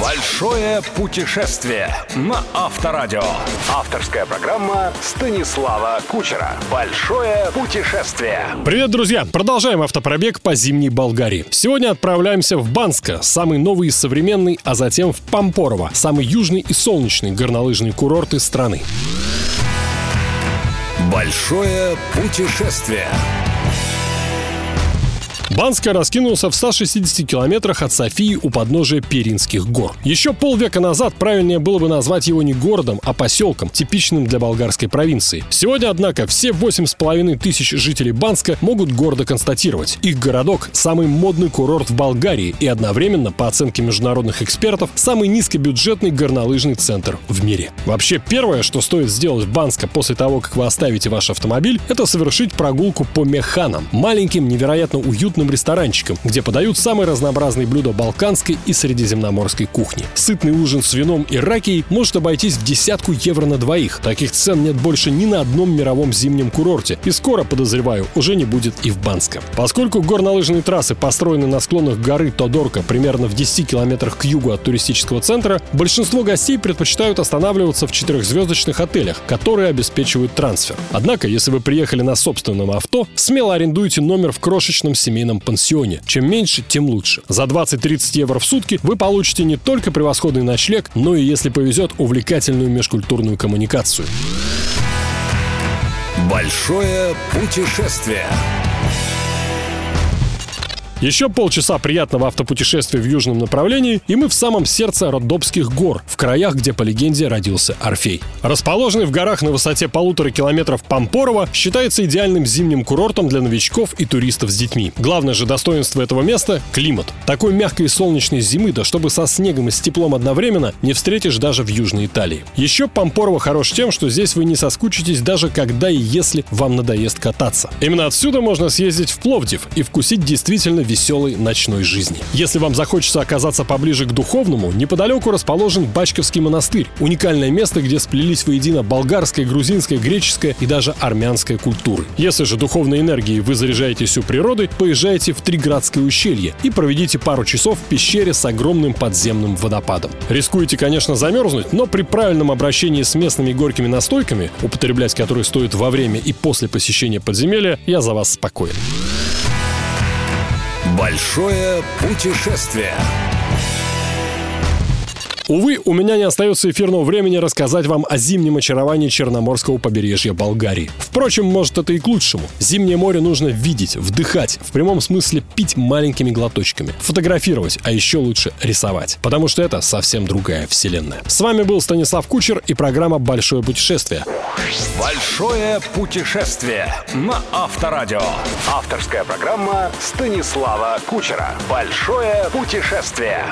Большое путешествие на Авторадио. Авторская программа Станислава Кучера. Большое путешествие. Привет, друзья! Продолжаем автопробег по зимней Болгарии. Сегодня отправляемся в Банско, самый новый и современный, а затем в Пампорово, самый южный и солнечный горнолыжный курорты страны. Большое путешествие. Банска раскинулся в 160 километрах от Софии у подножия Перинских гор. Еще полвека назад правильнее было бы назвать его не городом, а поселком, типичным для болгарской провинции. Сегодня, однако, все 8,5 тысяч жителей Банска могут гордо констатировать. Их городок – самый модный курорт в Болгарии и одновременно, по оценке международных экспертов, самый низкобюджетный горнолыжный центр в мире. Вообще, первое, что стоит сделать в Банска после того, как вы оставите ваш автомобиль, это совершить прогулку по Механам – маленьким, невероятно уютным уютным ресторанчиком, где подают самые разнообразные блюда балканской и средиземноморской кухни. Сытный ужин с вином и ракией может обойтись в десятку евро на двоих. Таких цен нет больше ни на одном мировом зимнем курорте. И скоро, подозреваю, уже не будет и в Банске. Поскольку горнолыжные трассы построены на склонах горы Тодорка примерно в 10 километрах к югу от туристического центра, большинство гостей предпочитают останавливаться в четырехзвездочных отелях, которые обеспечивают трансфер. Однако, если вы приехали на собственном авто, смело арендуйте номер в крошечном семейном семейном пансионе. Чем меньше, тем лучше. За 20-30 евро в сутки вы получите не только превосходный ночлег, но и, если повезет, увлекательную межкультурную коммуникацию. Большое путешествие. Еще полчаса приятного автопутешествия в южном направлении, и мы в самом сердце Родопских гор, в краях, где по легенде родился Орфей. Расположенный в горах на высоте полутора километров Пампорово, считается идеальным зимним курортом для новичков и туристов с детьми. Главное же достоинство этого места – климат. Такой мягкой и солнечной зимы, да чтобы со снегом и с теплом одновременно, не встретишь даже в Южной Италии. Еще Пампорово хорош тем, что здесь вы не соскучитесь даже когда и если вам надоест кататься. Именно отсюда можно съездить в Пловдив и вкусить действительно веселой ночной жизни. Если вам захочется оказаться поближе к духовному, неподалеку расположен Бачковский монастырь. Уникальное место, где сплелись воедино болгарская, грузинская, греческая и даже армянская культуры. Если же духовной энергией вы заряжаетесь у природы, поезжайте в Триградское ущелье и проведите пару часов в пещере с огромным подземным водопадом. Рискуете, конечно, замерзнуть, но при правильном обращении с местными горькими настойками, употреблять которые стоит во время и после посещения подземелья, я за вас спокоен. Большое путешествие. Увы, у меня не остается эфирного времени рассказать вам о зимнем очаровании Черноморского побережья Болгарии. Впрочем, может это и к лучшему. Зимнее море нужно видеть, вдыхать, в прямом смысле пить маленькими глоточками, фотографировать, а еще лучше рисовать. Потому что это совсем другая вселенная. С вами был Станислав Кучер и программа «Большое путешествие». Большое путешествие на Авторадио. Авторская программа Станислава Кучера. Большое путешествие.